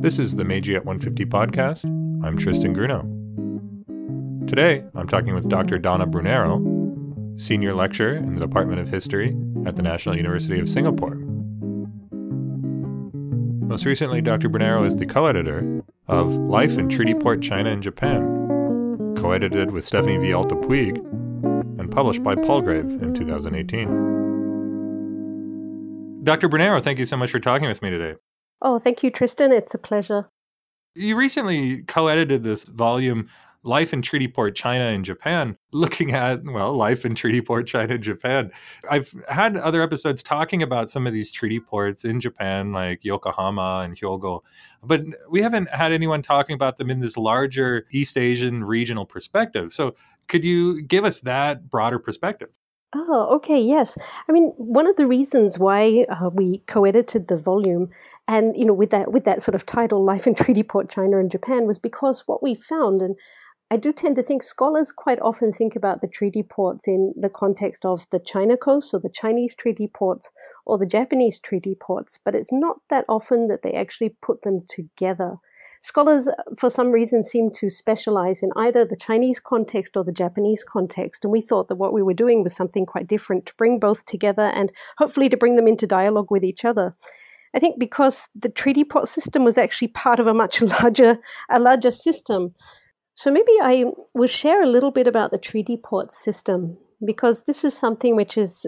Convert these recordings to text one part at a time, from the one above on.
This is the Meiji at 150 podcast. I'm Tristan Grunow. Today, I'm talking with Dr. Donna Brunero, senior lecturer in the Department of History at the National University of Singapore. Most recently, Dr. Brunero is the co editor of Life in Treaty Port China and Japan, co edited with Stephanie Villalta Puig, and published by Palgrave in 2018. Dr. Brunero, thank you so much for talking with me today. Oh, thank you, Tristan. It's a pleasure. You recently co edited this volume, Life in Treaty Port China and Japan, looking at, well, life in Treaty Port China and Japan. I've had other episodes talking about some of these treaty ports in Japan, like Yokohama and Hyogo, but we haven't had anyone talking about them in this larger East Asian regional perspective. So, could you give us that broader perspective? Oh, okay, yes. I mean, one of the reasons why uh, we co-edited the volume, and you know, with that with that sort of title, "Life in Treaty Port China and Japan," was because what we found, and I do tend to think scholars quite often think about the treaty ports in the context of the China coast or the Chinese treaty ports or the Japanese treaty ports, but it's not that often that they actually put them together. Scholars, uh, for some reason, seem to specialize in either the Chinese context or the Japanese context, and we thought that what we were doing was something quite different to bring both together and hopefully to bring them into dialogue with each other. I think because the treaty port system was actually part of a much larger, a larger system. So maybe I will share a little bit about the treaty port system because this is something which is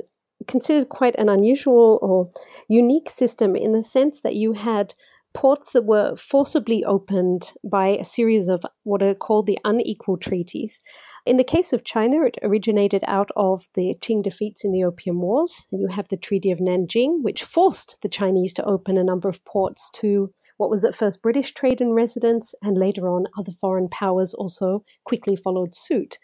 considered quite an unusual or unique system in the sense that you had ports that were forcibly opened by a series of what are called the unequal treaties. In the case of China, it originated out of the Qing defeats in the Opium Wars. And you have the Treaty of Nanjing, which forced the Chinese to open a number of ports to what was at first British trade and residence, and later on other foreign powers also quickly followed suit.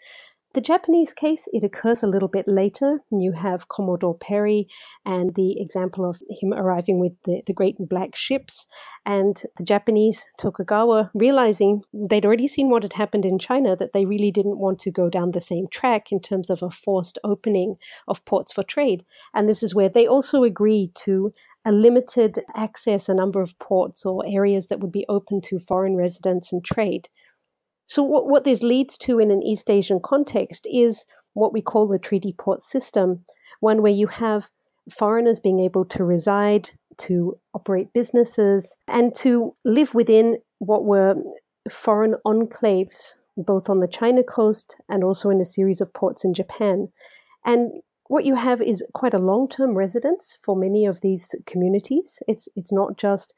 The Japanese case, it occurs a little bit later. You have Commodore Perry and the example of him arriving with the, the great black ships, and the Japanese, Tokugawa, realizing they'd already seen what had happened in China, that they really didn't want to go down the same track in terms of a forced opening of ports for trade. And this is where they also agreed to a limited access, a number of ports or areas that would be open to foreign residents and trade. So, what, what this leads to in an East Asian context is what we call the treaty port system, one where you have foreigners being able to reside, to operate businesses, and to live within what were foreign enclaves, both on the China coast and also in a series of ports in Japan. And what you have is quite a long-term residence for many of these communities. It's it's not just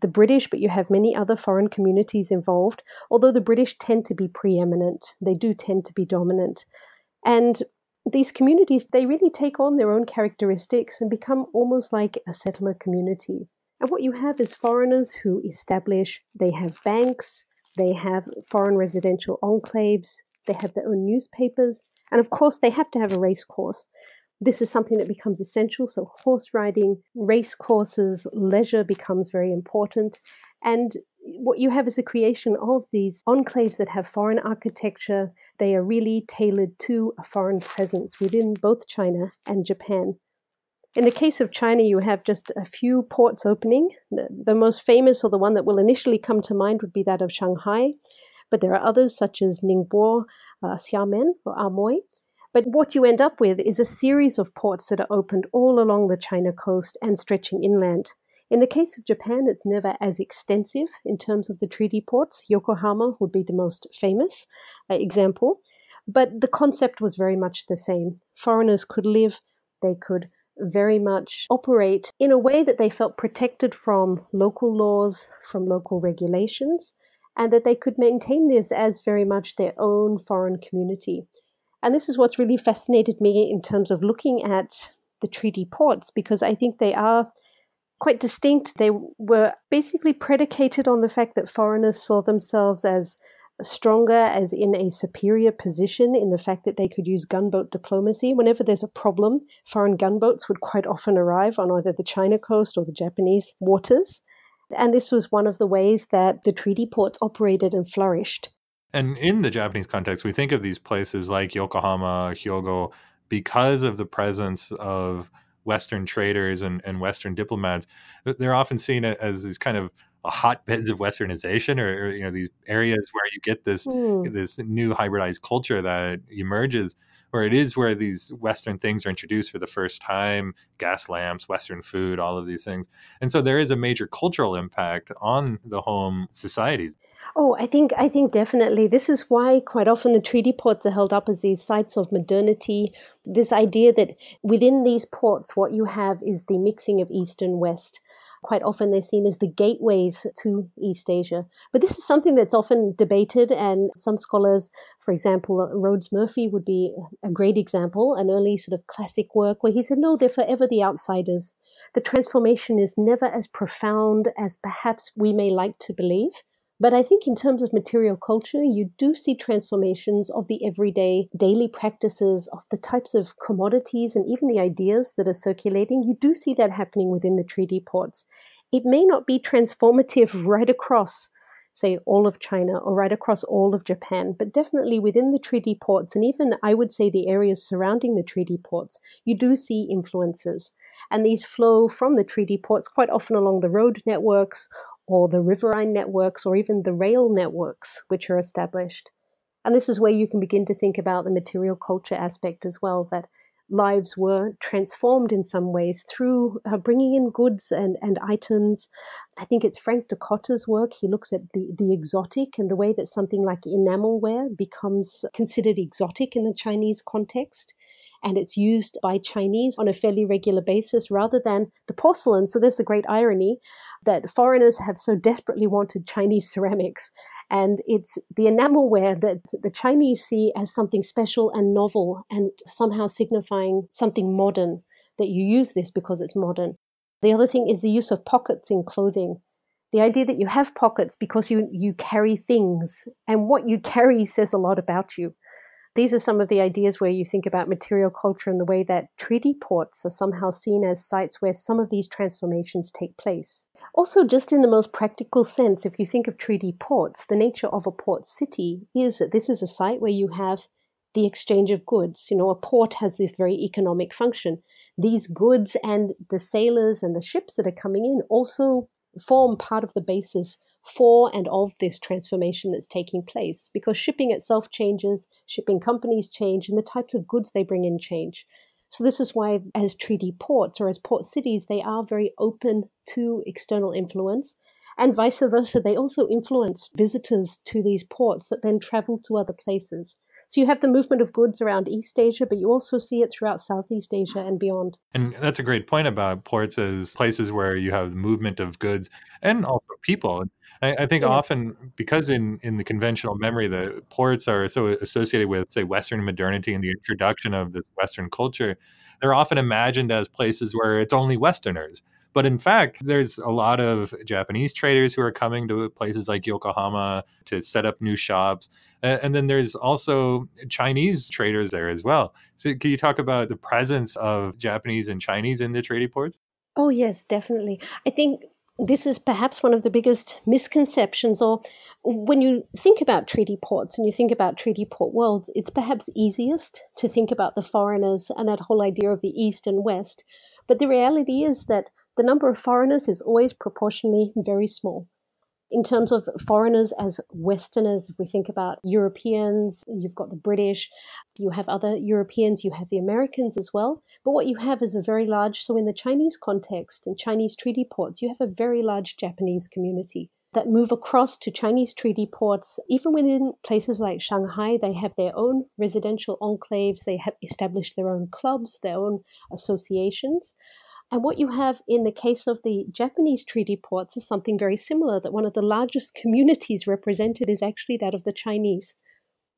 the British, but you have many other foreign communities involved. Although the British tend to be preeminent, they do tend to be dominant, and these communities they really take on their own characteristics and become almost like a settler community. And what you have is foreigners who establish. They have banks. They have foreign residential enclaves. They have their own newspapers. And of course, they have to have a race course. This is something that becomes essential. So, horse riding, race courses, leisure becomes very important. And what you have is a creation of these enclaves that have foreign architecture. They are really tailored to a foreign presence within both China and Japan. In the case of China, you have just a few ports opening. The, the, most famous, or the one that will initially come to mind, would be that of Shanghai. But there are others, such as Ningbo, uh, Xiamen, or Amoy. But what you end up with is a series of ports that are opened all along the China coast and stretching inland. In the case of Japan, it's never as extensive in terms of the treaty ports. Yokohama would be the most famous uh, example. But the concept was very much the same. Foreigners could live, they could very much operate in a way that they felt protected from local laws, from local regulations, and that they could maintain this as very much their own foreign community. And this is what's really fascinated me in terms of looking at the treaty ports, because I think they are quite distinct. They were basically predicated on the fact that foreigners saw themselves as stronger, as in a superior position, in the fact that they could use gunboat diplomacy. Whenever there's a problem, foreign gunboats would quite often arrive on either the China coast or the Japanese waters. And this was one of the ways that the treaty ports operated and flourished. And in the Japanese context, we think of these places like Yokohama, Hyogo, because of the presence of Western traders and, and Western diplomats. They're often seen as these kind of hotbeds of westernization or, or, you know these areas where you get this mm. this new hybridized culture that emerges where it is where these western things are introduced for the first time gas lamps western food all of these things and so there is a major cultural impact on the home societies Oh, I think I think definitely this is why quite often the treaty ports are held up as these sites of modernity. This idea that within these ports, what you have is the mixing of East and West. Quite often they're seen as the gateways to East Asia. But this is something that's often debated, and some scholars, for example, Rhodes Murphy would be a great example, an early sort of classic work where he said, no, they're forever the outsiders. The transformation is never as profound as perhaps we may like to believe. But I think in terms of material culture, you do see transformations of the everyday daily practices, of the types of commodities and even the ideas that are circulating. You do see that happening within the treaty ports. It may not be transformative right across say all of China or right across all of Japan, but definitely within the treaty ports and even I would say the areas surrounding the treaty ports, you do see influences. And these flow from the treaty ports quite often along the road networks or the riverine networks, or even the rail networks which are established. And this is where you can begin to think about the material culture aspect as well, that lives were transformed in some ways through uh, bringing in goods and, and items. I think it's Frank Dikötter's work. He looks at the, the exotic and the way that something like enamelware becomes considered exotic in the Chinese context and it's used by Chinese on a fairly regular basis rather than the porcelain. So there's a great irony that foreigners have so desperately wanted Chinese ceramics. And it's the enamelware that the Chinese see as something special and novel and somehow signifying something modern, that you use this because it's modern. The other thing is the use of pockets in clothing. The idea that you have pockets because you, you carry things, and what you carry says a lot about you. These are some of the ideas where you think about material culture and the way that treaty ports are somehow seen as sites where some of these transformations take place. Also, just in the most practical sense, if you think of treaty ports, the nature of a port city is that this is a site where you have the exchange of goods. You know, a port has this very economic function. These goods and the sailors and the ships that are coming in also form part of the basis for and of this transformation that's taking place because shipping itself changes, shipping companies change, and the types of goods they bring in change. So, this is why, as treaty ports or as port cities, they are very open to external influence. And vice versa, they also influence visitors to these ports that then travel to other places. So you have the movement of goods around East Asia, but you also see it throughout Southeast Asia and beyond. And that's a great point about ports as places where you have movement of goods and also people. I, I think yes. often because in in the conventional memory, the ports are so associated with say Western modernity and the introduction of this Western culture, they're often imagined as places where it's only Westerners. But in fact, there's a lot of Japanese traders who are coming to places like Yokohama to set up new shops. And then there's also Chinese traders there as well. So, can you talk about the presence of Japanese and Chinese in the trading ports? Oh, yes, definitely. I think this is perhaps one of the biggest misconceptions, or when you think about treaty ports and you think about treaty port worlds, it's perhaps easiest to think about the foreigners and that whole idea of the East and West. But the reality is that the number of foreigners is always proportionally very small in terms of foreigners as Westerners, if we think about Europeans, you've got the British, you have other Europeans, you have the Americans as well. But what you have is a very large, so in the Chinese context and Chinese treaty ports, you have a very large Japanese community that move across to Chinese treaty ports. Even within places like Shanghai, they have their own residential enclaves, they have established their own clubs, their own associations. And what you have in the case of the Japanese treaty ports is something very similar that one of the largest communities represented is actually that of the Chinese.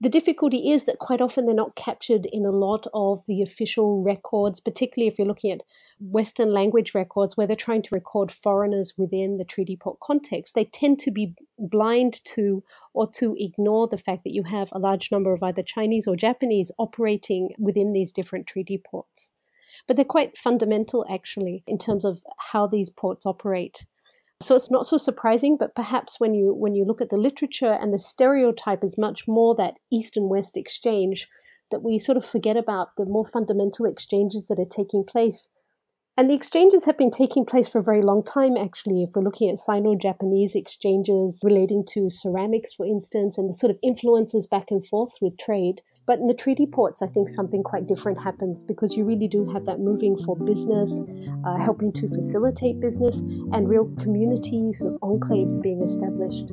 The difficulty is that quite often they're not captured in a lot of the official records, particularly if you're looking at Western language records where they're trying to record foreigners within the treaty port context. They tend to be blind to or to ignore the fact that you have a large number of either Chinese or Japanese operating within these different treaty ports but they're quite fundamental actually in terms of how these ports operate. So it's not so surprising, but perhaps when you when you look at the literature and the stereotype is much more that East and West exchange, that we sort of forget about the more fundamental exchanges that are taking place And the exchanges have been taking place for a very long time, actually. If we're looking at Sino Japanese exchanges relating to ceramics, for instance, and the sort of influences back and forth with trade. But in the treaty ports, I think something quite different happens because you really do have that moving for business, uh, helping to facilitate business, and real communities and enclaves being established.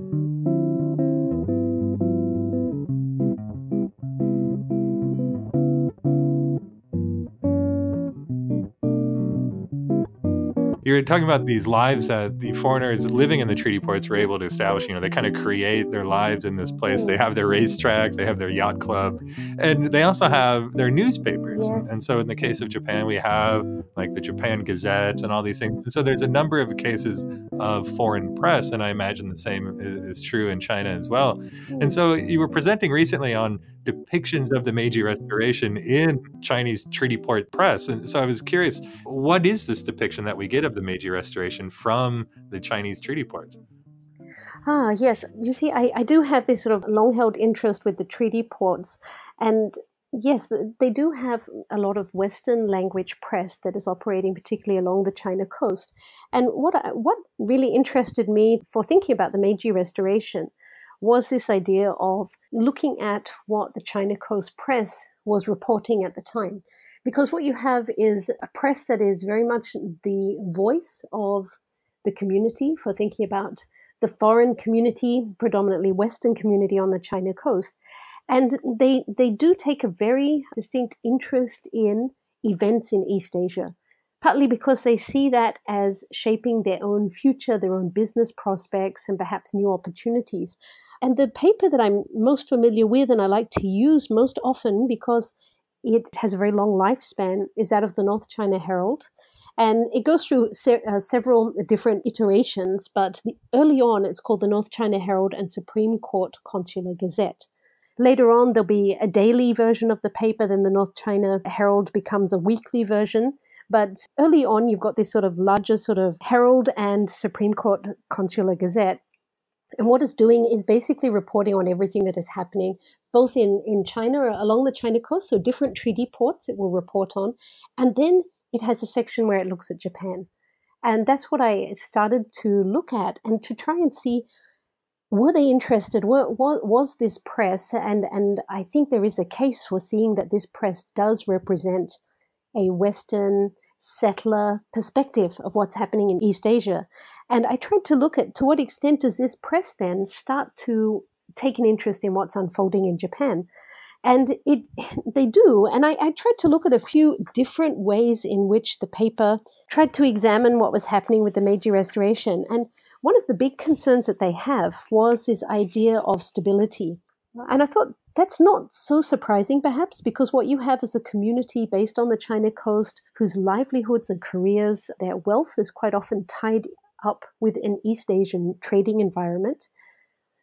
You were talking about these lives that the foreigners living in the treaty ports were able to establish. You know, they kind of create their lives in this place. They have their racetrack, they have their yacht club, and they also have their newspapers. Yes. And so, in the case of Japan, we have like the Japan Gazette and all these things. And so, there's a number of cases of foreign press, and I imagine the same is true in China as well. And so, you were presenting recently on depictions of the Meiji Restoration in Chinese treaty port press. And so I was curious, what is this depiction that we get of the Meiji Restoration from the Chinese treaty ports? Ah, yes. You see, I, I do have this sort of long held interest with the treaty ports. And yes, they do have a lot of Western language press that is operating, particularly along the China coast. And what, I, what really interested me for thinking about the Meiji Restoration was this idea of looking at what the China Coast Press was reporting at the time. Because what you have is a press that is very much the voice of the community for thinking about the foreign community, predominantly Western community on the China coast. And they, they do take a very distinct interest in events in East Asia, partly because they see that as shaping their own future, their own business prospects, and perhaps new opportunities. And the paper that I'm most familiar with and I like to use most often because it has a very long lifespan is that of the North China Herald. And it goes through se- uh, several different iterations, but the, early on it's called the North China Herald and Supreme Court Consular Gazette. Later on, there'll be a daily version of the paper, then the North China Herald becomes a weekly version. But early on, you've got this sort of larger sort of Herald and Supreme Court Consular Gazette and what it's doing is basically reporting on everything that is happening, both in, in China, along the China coast, so different treaty ports it will report on. And then it has a section where it looks at Japan. And that's what I started to look at and to try and see were they interested? What, what was this press? And, and I think there is a case for seeing that this press does represent a Western settler perspective of what's happening in East Asia. And I tried to look at to what extent does this press then start to take an interest in what's unfolding in Japan. And it they do. And I, I tried to look at a few different ways in which the paper tried to examine what was happening with the Meiji Restoration. And one of the big concerns that they have was this idea of stability. And I thought that's not so surprising, perhaps, because what you have is a community based on the China coast whose livelihoods and careers, their wealth is quite often tied up with an East Asian trading environment.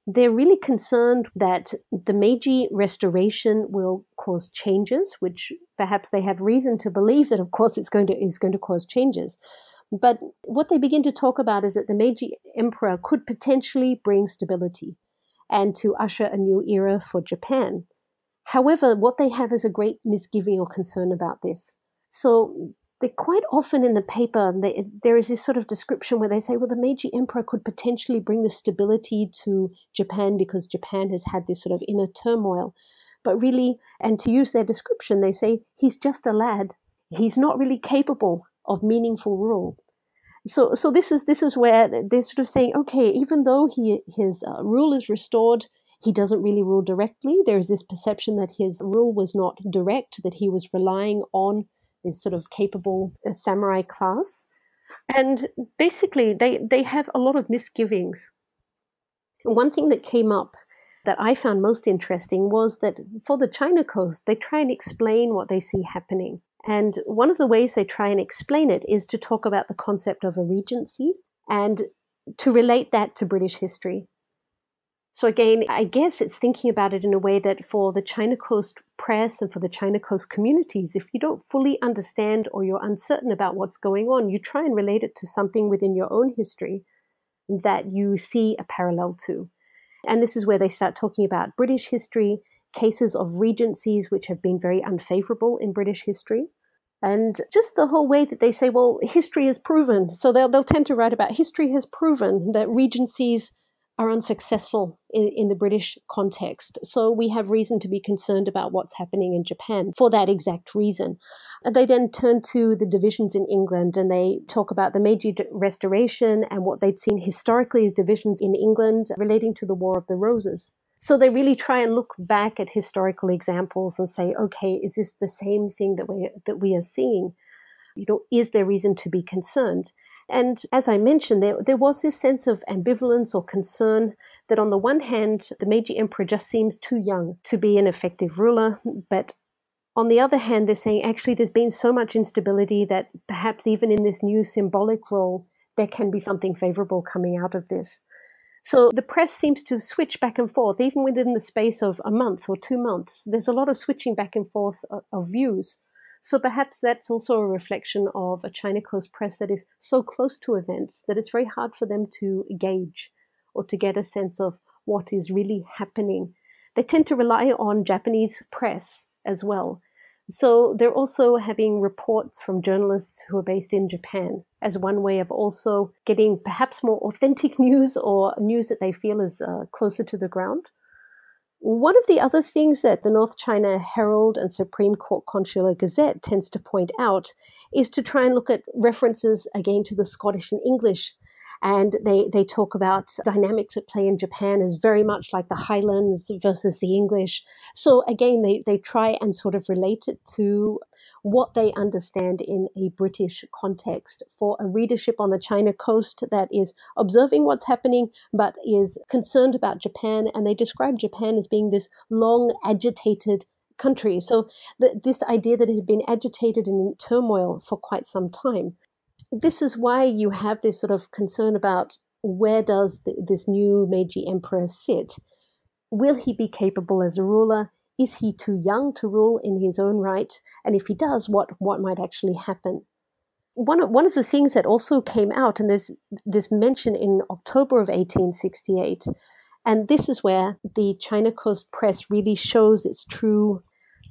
They're really concerned that the Meiji restoration will cause changes, which perhaps they have reason to believe that, of course, it's going to is going to cause changes. But what they begin to talk about is that the Meiji emperor could potentially bring stability and to usher a new era for Japan. However, what they have is a great misgiving or concern about this. So they quite often in the paper they, there is this sort of description where they say, well, the Meiji Emperor could potentially bring the stability to Japan because Japan has had this sort of inner turmoil. But really, and to use their description, they say he's just a lad. He's not really capable of meaningful rule so so this is this is where they're sort of saying okay even though he his uh, rule is restored he doesn't really rule directly. There is this perception that his rule was not direct that he was relying on this sort of capable uh, samurai class. And basically they they have a lot of misgivings. One thing that came up that I found most interesting was that for the China coast, they try and explain what they see happening. And one of the ways they try and explain it is to talk about the concept of a regency and to relate that to British history. So, again, I guess it's thinking about it in a way that for the China Coast press and for the China Coast communities, if you don't fully understand or you're uncertain about what's going on, you try and relate it to something within your own history that you see a parallel to. And this is where they start talking about British history cases of regencies which have been very unfavorable in British history. And just the whole way that they say, well, history has proven. So they'll, they'll tend to write about history has proven that regencies are unsuccessful in, in the British context. So we have reason to be concerned about what's happening in Japan for that exact reason. And they then turn to the divisions in England and they talk about the Meiji Restoration and what they'd seen historically as divisions in England relating to the War of the Roses. So they really try and look back at historical examples and say, okay, is this the same thing that we that we are seeing? You know, is there reason to be concerned? And as I mentioned, there, there was this sense of ambivalence or concern that on the one hand, the Meiji Emperor just seems too young to be an effective ruler, but on the other hand, they're saying actually there's been so much instability that perhaps even in this new symbolic role, there can be something favorable coming out of this. So the press seems to switch back and forth, even within the space of a month or two months. There's a lot of switching back and forth uh, of views. So perhaps that's also a reflection of a China Coast press that is so close to events that it's very hard for them to gauge or to get a sense of what is really happening. They tend to rely on Japanese press as well. So they're also having reports from journalists who are based in Japan as one way of also getting perhaps more authentic news or news that they feel is uh, closer to the ground. One of the other things that the North China Herald and Supreme Court Consular Gazette tends to point out is to try and look at references again to the Scottish and English and they, they talk about dynamics at play in Japan as very much like the Highlands versus the English. So again, they, they try and sort of relate it to what they understand in a British context for a readership on the China coast that is observing what's happening but is concerned about Japan. And they describe Japan as being this long, agitated country. So this idea that it had been agitated and in turmoil for quite some time this is why you have this sort of concern about where does this new Meiji emperor sit? Will he be capable as a ruler? Is he too young to rule in his own right? And if he does, what what might actually happen? One of, one of the things that also came out, and there's this mention in October of 1868, and this is where the China Coast Press really shows its true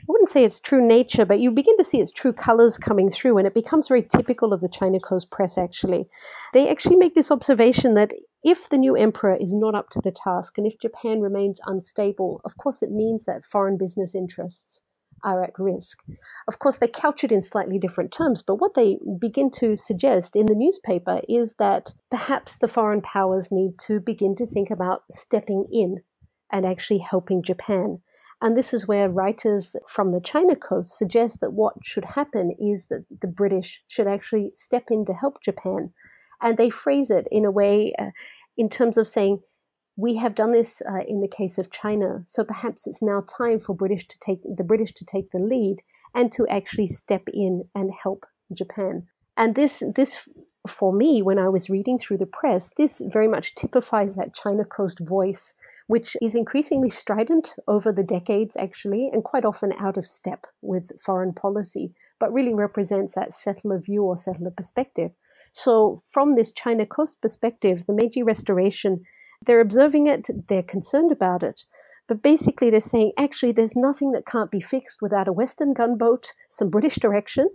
I wouldn't say its true nature, but you begin to see its true colors coming through, and it becomes very typical of the China Coast press, actually. They actually make this observation that if the new emperor is not up to the task, and if Japan remains unstable, of course it means that foreign business interests are at risk. Of course, they couch it in slightly different terms, but what they begin to suggest in the newspaper is that perhaps the foreign powers need to begin to think about stepping in and actually helping Japan. And this is where writers from the China coast suggest that what should happen is that the British should actually step in to help Japan. And they phrase it in a way uh, in terms of saying, we have done this uh, in the case of China, so perhaps it's now time for British to take the British to take the lead and to actually step in and help Japan. And this, this for me, when I was reading through the press, this very much typifies that China Coast voice which is increasingly strident over the decades, actually, and quite often out of step with foreign policy, but really represents that settler view or settler perspective. So, from this China Coast perspective, the Meiji Restoration, they're observing it, they're concerned about it, but basically they're saying actually there's nothing that can't be fixed without a Western gunboat, some British direction,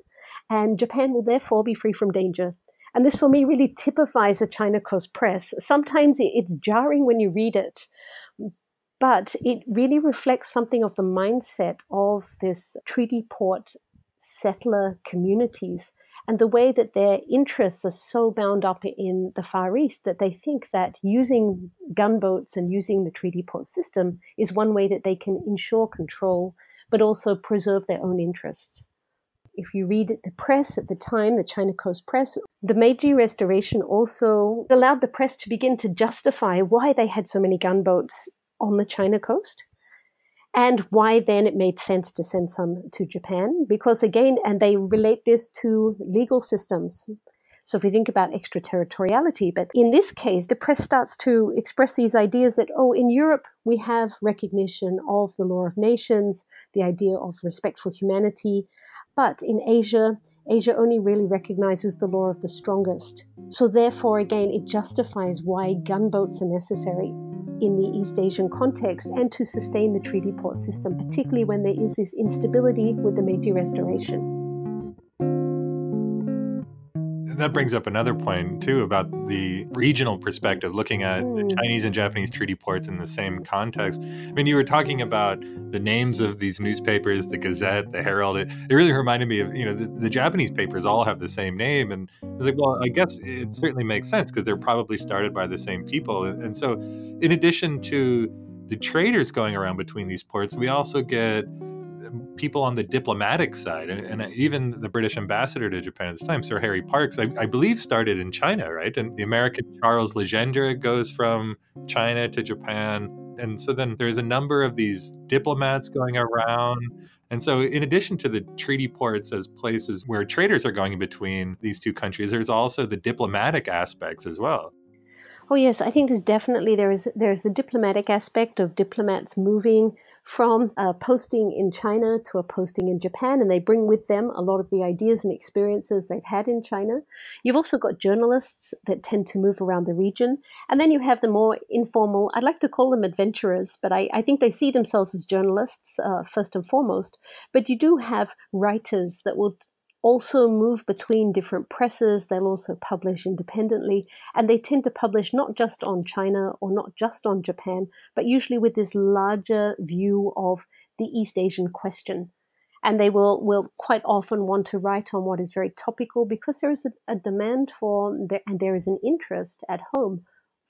and Japan will therefore be free from danger. And this for me really typifies the China Coast Press. Sometimes it's jarring when you read it, but it really reflects something of the mindset of this treaty port settler communities and the way that their interests are so bound up in the Far East that they think that using gunboats and using the treaty port system is one way that they can ensure control, but also preserve their own interests. If you read the press at the time, the China Coast Press, the Meiji Restoration also allowed the press to begin to justify why they had so many gunboats on the China coast and why then it made sense to send some to Japan. Because again, and they relate this to legal systems. So if we think about extraterritoriality, but in this case, the press starts to express these ideas that, oh, in Europe, we have recognition of the law of nations, the idea of respect for humanity. But in Asia, Asia only really recognizes the law of the strongest. So therefore, again, it justifies why gunboats are necessary in the East Asian context and to sustain the treaty port system, particularly when there is this instability with the Meiji Restoration. That brings up another point too about the regional perspective, looking at the hmm. Chinese and Japanese treaty ports in the same context. I mean, you were talking about the names of these newspapers, the Gazette, the Herald. It, it really reminded me of you know the, the, Japanese papers all have the same name, and it's like, well, I guess it certainly makes sense because they're probably started by the same people, and, and so in addition to the traders going around between these ports, we also get people on the diplomatic side, and, and, even the British ambassador to Japan at this time, Sir Harry Parkes, I, I, believe started in China, right? And the American Charles Legendre goes from China to Japan. And so then there's a number of these diplomats going around. And so, in addition to the treaty ports as places where traders are going between these two countries, there's also the diplomatic aspects as well. Oh yes, I think there's definitely there is there's a diplomatic aspect of diplomats moving from a posting in China to a posting in Japan, and they bring with them a lot of the ideas and experiences they've had in China. You've also got journalists that tend to move around the region, and then you have the more informal, I'd like to call them adventurers, but I, I think they see themselves as journalists uh, first and foremost. But you do have writers that will also move between different presses. They'll also publish independently. And they tend to publish not just on China or not just on Japan, but usually with this larger view of the East Asian question. And they will, will quite often want to write on what is very topical because there is a, a demand for, and there is an interest at home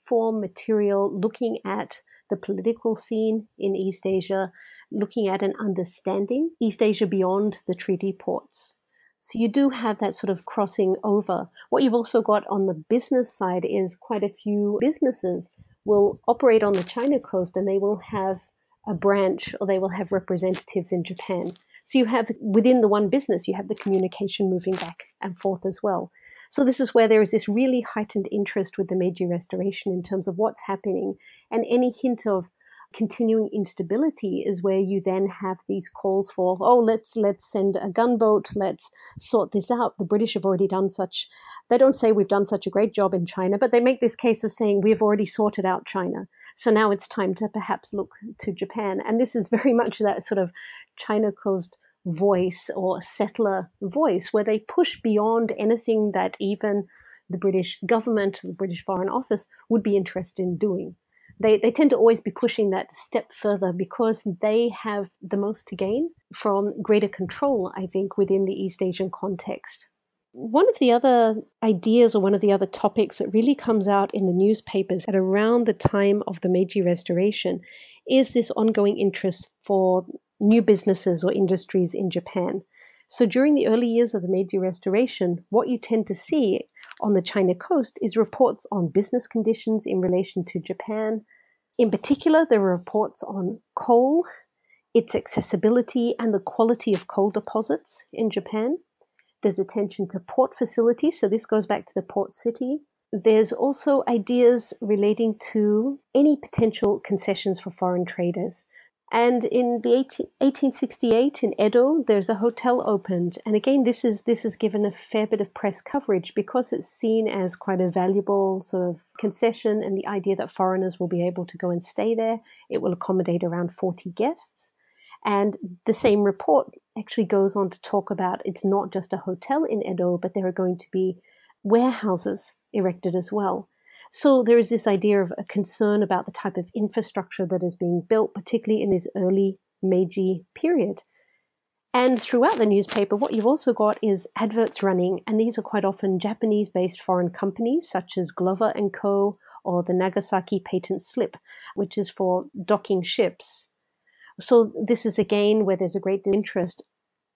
for material looking at the political scene in East Asia, looking at and understanding East Asia beyond the treaty ports. So you do have that sort of crossing over. What you've also got on the business side is quite a few businesses will operate on the China coast and they will have a branch or they will have representatives in Japan. So you have within the one business, you have the communication moving back and forth as well. So this is where there is this really heightened interest with the Meiji Restoration in terms of what's happening and any hint of continuing instability is where you then have these calls for oh let's let's send a gunboat let's sort this out. The british have already done such they don't say we've done such a great job in china but they make this case of saying we've already sorted out china. So now it's time to perhaps look to japan. And this is very much that sort of china coast voice or settler voice where they push beyond anything that even the british government the british foreign office would be interested in doing they, they tend to always be pushing that step further because they have the most to gain from greater control, I think, within the East Asian context. One of the other ideas or one of the other topics that really comes out in the newspapers at around the time of the Meiji Restoration is this ongoing interest for new businesses or industries in Japan. So during the early years of the Meiji Restoration, what you tend to see on the China coast is reports on business conditions in relation to Japan. In particular, there are reports on coal, its accessibility, and the quality of coal deposits in Japan. There's attention to port facilities, so this goes back to the port city. There's also ideas relating to any potential concessions for foreign traders. And in the 18, 1868 in Edo, there's a hotel opened, and again, this is this is given a fair bit of press coverage because it's seen as quite a valuable sort of concession, and the idea that foreigners will be able to go and stay there. It will accommodate around 40 guests, and the same report actually goes on to talk about it's not just a hotel in Edo, but there are going to be warehouses erected as well. So there is this idea of a concern about the type of infrastructure that is being built, particularly in this early Meiji period. And throughout the newspaper, what you've also got is adverts running, and these are quite often Japanese-based foreign companies such as Glover and Co. or the Nagasaki Patent Slip, which is for docking ships. So this is again where there's a great interest.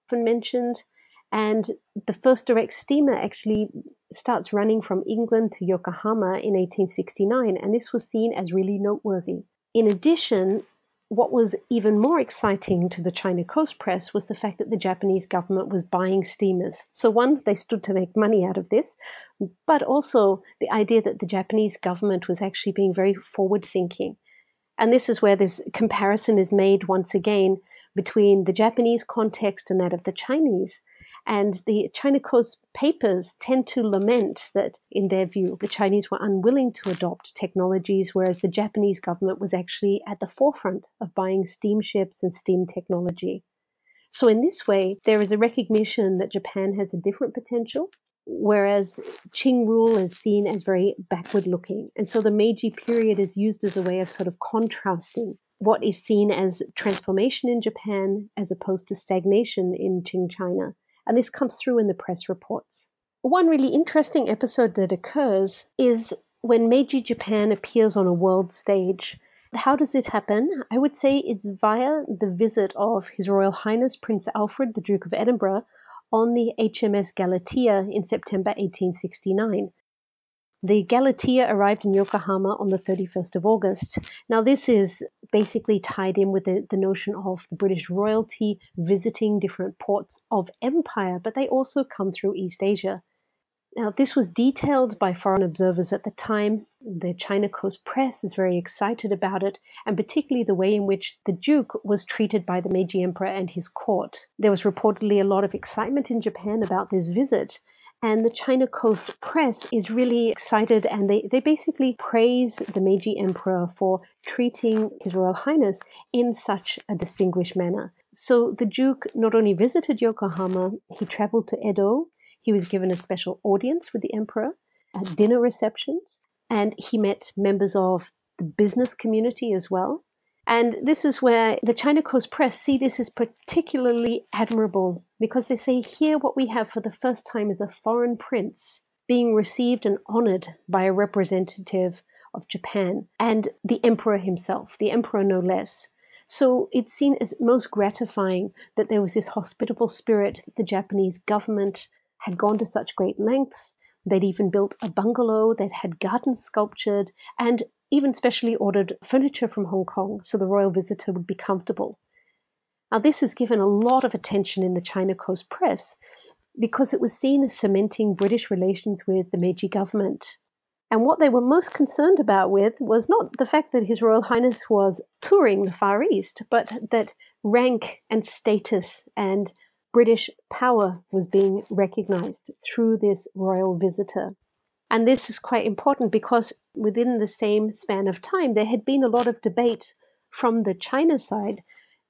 Often mentioned and the first direct steamer actually starts running from England to Yokohama in 1869, and this was seen as really noteworthy. In addition, what was even more exciting to the China Coast Press was the fact that the Japanese government was buying steamers. So, one, they stood to make money out of this, but also the idea that the Japanese government was actually being very forward thinking. And this is where this comparison is made once again between the Japanese context and that of the Chinese. And the China Coast papers tend to lament that, in their view, the Chinese were unwilling to adopt technologies, whereas the Japanese government was actually at the forefront of buying steamships and steam technology. So, in this way, there is a recognition that Japan has a different potential whereas Qing rule is seen as very backward looking. And so the Meiji period is used as a way of sort of contrasting what is seen as transformation in Japan as opposed to stagnation in Qing China. And this comes through in the press reports. One really interesting episode that occurs is when Meiji Japan appears on a world stage. How does it happen? I would say it's via the visit of His Royal Highness Prince Alfred, the Duke of Edinburgh, on the HMS Galatea in September 1869. The Galatea arrived in Yokohama on the 31st of August. Now, this is basically tied in with the, the notion of the British royalty visiting different ports of empire, but they also come through East Asia. Now, this was detailed by foreign observers at the time. The China Coast Press is very excited about it, and particularly the way in which the Duke was treated by the Meiji Emperor and his court. There was reportedly a lot of excitement in Japan about this visit, and the China Coast Press is really excited and they, they basically praise the Meiji Emperor for treating His Royal Highness in such a distinguished manner. So the Duke not only visited Yokohama, he traveled to Edo, he was given a special audience with the emperor at dinner receptions, and he met members of the business community as well. And this is where the China Coast Press see this as particularly admirable because they say here what we have for the first time is a foreign prince being received and honored by a representative of Japan and the emperor himself, the emperor no less. So it's seen as most gratifying that there was this hospitable spirit that the Japanese government had gone to such great lengths. They'd even built a bungalow that had gardens sculptured and even specially ordered furniture from Hong Kong so the royal visitor would be comfortable. Now, this has given a lot of attention in the China Coast press because it was seen as cementing British relations with the Meiji government. And what they were most concerned about with was not the fact that His Royal Highness was touring the Far East, but that rank and status and British power was being recognized through this royal visitor. And this is quite important because within the same span of time, there had been a lot of debate from the China side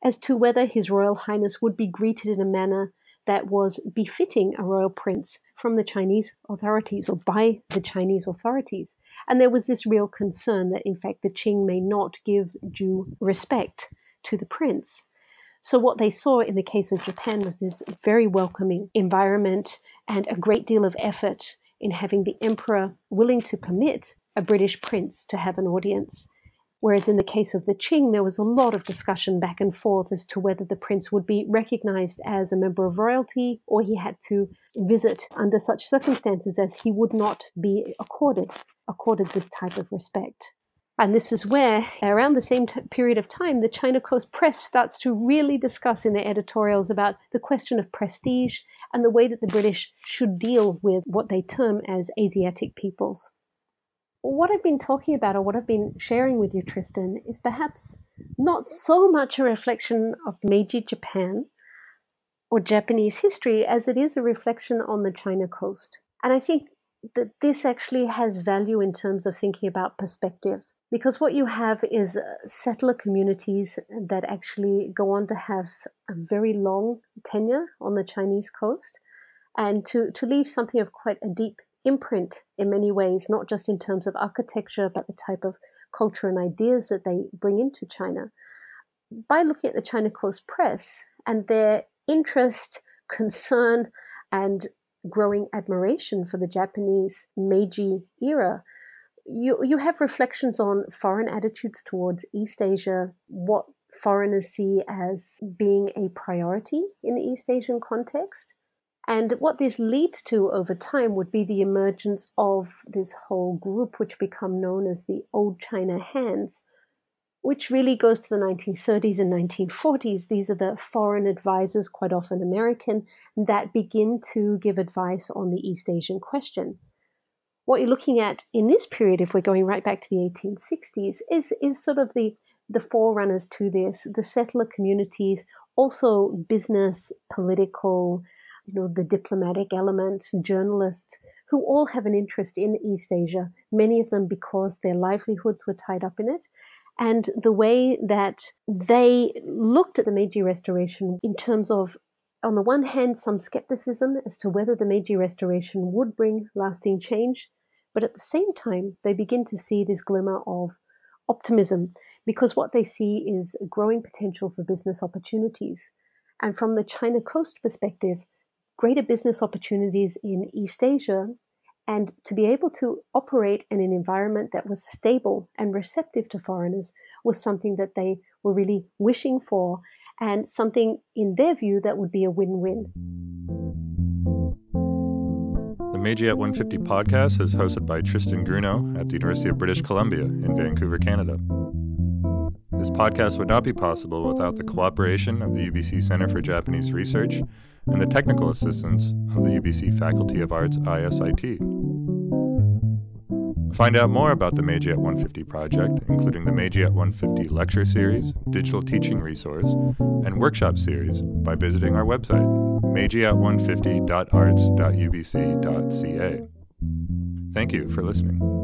as to whether His Royal Highness would be greeted in a manner that was befitting a royal prince from the Chinese authorities or by the Chinese authorities. And there was this real concern that, in fact, the Qing may not give due respect to the prince. So, what they saw in the case of Japan was this very welcoming environment and a great deal of effort in having the emperor willing to permit a British prince to have an audience. Whereas in the case of the Qing, there was a lot of discussion back and forth as to whether the prince would be recognized as a member of royalty or he had to visit under such circumstances as he would not be accorded accorded this type of respect. And this is where, around the same t- period of time, the China Coast Press starts to really discuss in their editorials about the question of prestige and the way that the British should deal with what they term as Asiatic peoples. What I've been talking about, or what I've been sharing with you, Tristan, is perhaps not so much a reflection of Meiji Japan or Japanese history as it is a reflection on the China coast. And I think that this actually has value in terms of thinking about perspective because what you have is uh, settler communities that actually go on to have a very long tenure on the Chinese coast and to, to leave something of quite a deep imprint in many ways, not just in terms of architecture, but the type of culture and ideas that they bring into China. By looking at the China Coast Press and their interest, concern, and growing admiration for the Japanese Meiji era, you you have reflections on foreign attitudes towards East Asia, what foreigners see as being a priority in the East Asian context. And what this leads to over time would be the emergence of this whole group, which become known as the Old China Hands, which really goes to the 1930s and 1940s. These are the foreign advisors, quite often American, that begin to give advice on the East Asian question what you're looking at in this period, if we're going right back to the 1860s, is is sort of the the forerunners to this, the settler communities, also business, political, you know, the diplomatic element, journalists, who all have an interest in East Asia, many of them because their livelihoods were tied up in it. And the way that they looked at the Meiji Restoration in terms of on the one hand, some skepticism as to whether the Meiji Restoration would bring lasting change, but at the same time, they begin to see this glimmer of optimism because what they see is a growing potential for business opportunities. And from the China Coast perspective, greater business opportunities in East Asia and to be able to operate in an environment that was stable and receptive to foreigners was something that they were really wishing for and something in their view that would be a win win. The Meiji at 150 podcast is hosted by Tristan Grunow at the University of British Columbia in Vancouver, Canada. This podcast would not be possible without the cooperation of the UBC Center for Japanese Research and the technical assistance of the UBC Faculty of Arts ISIT. Find out more about the Meiji at 150 project, including the Meiji at 150 lecture series, digital teaching resource, and workshop series by visiting our website, meijiat150.arts.ubc.ca. Thank you for listening.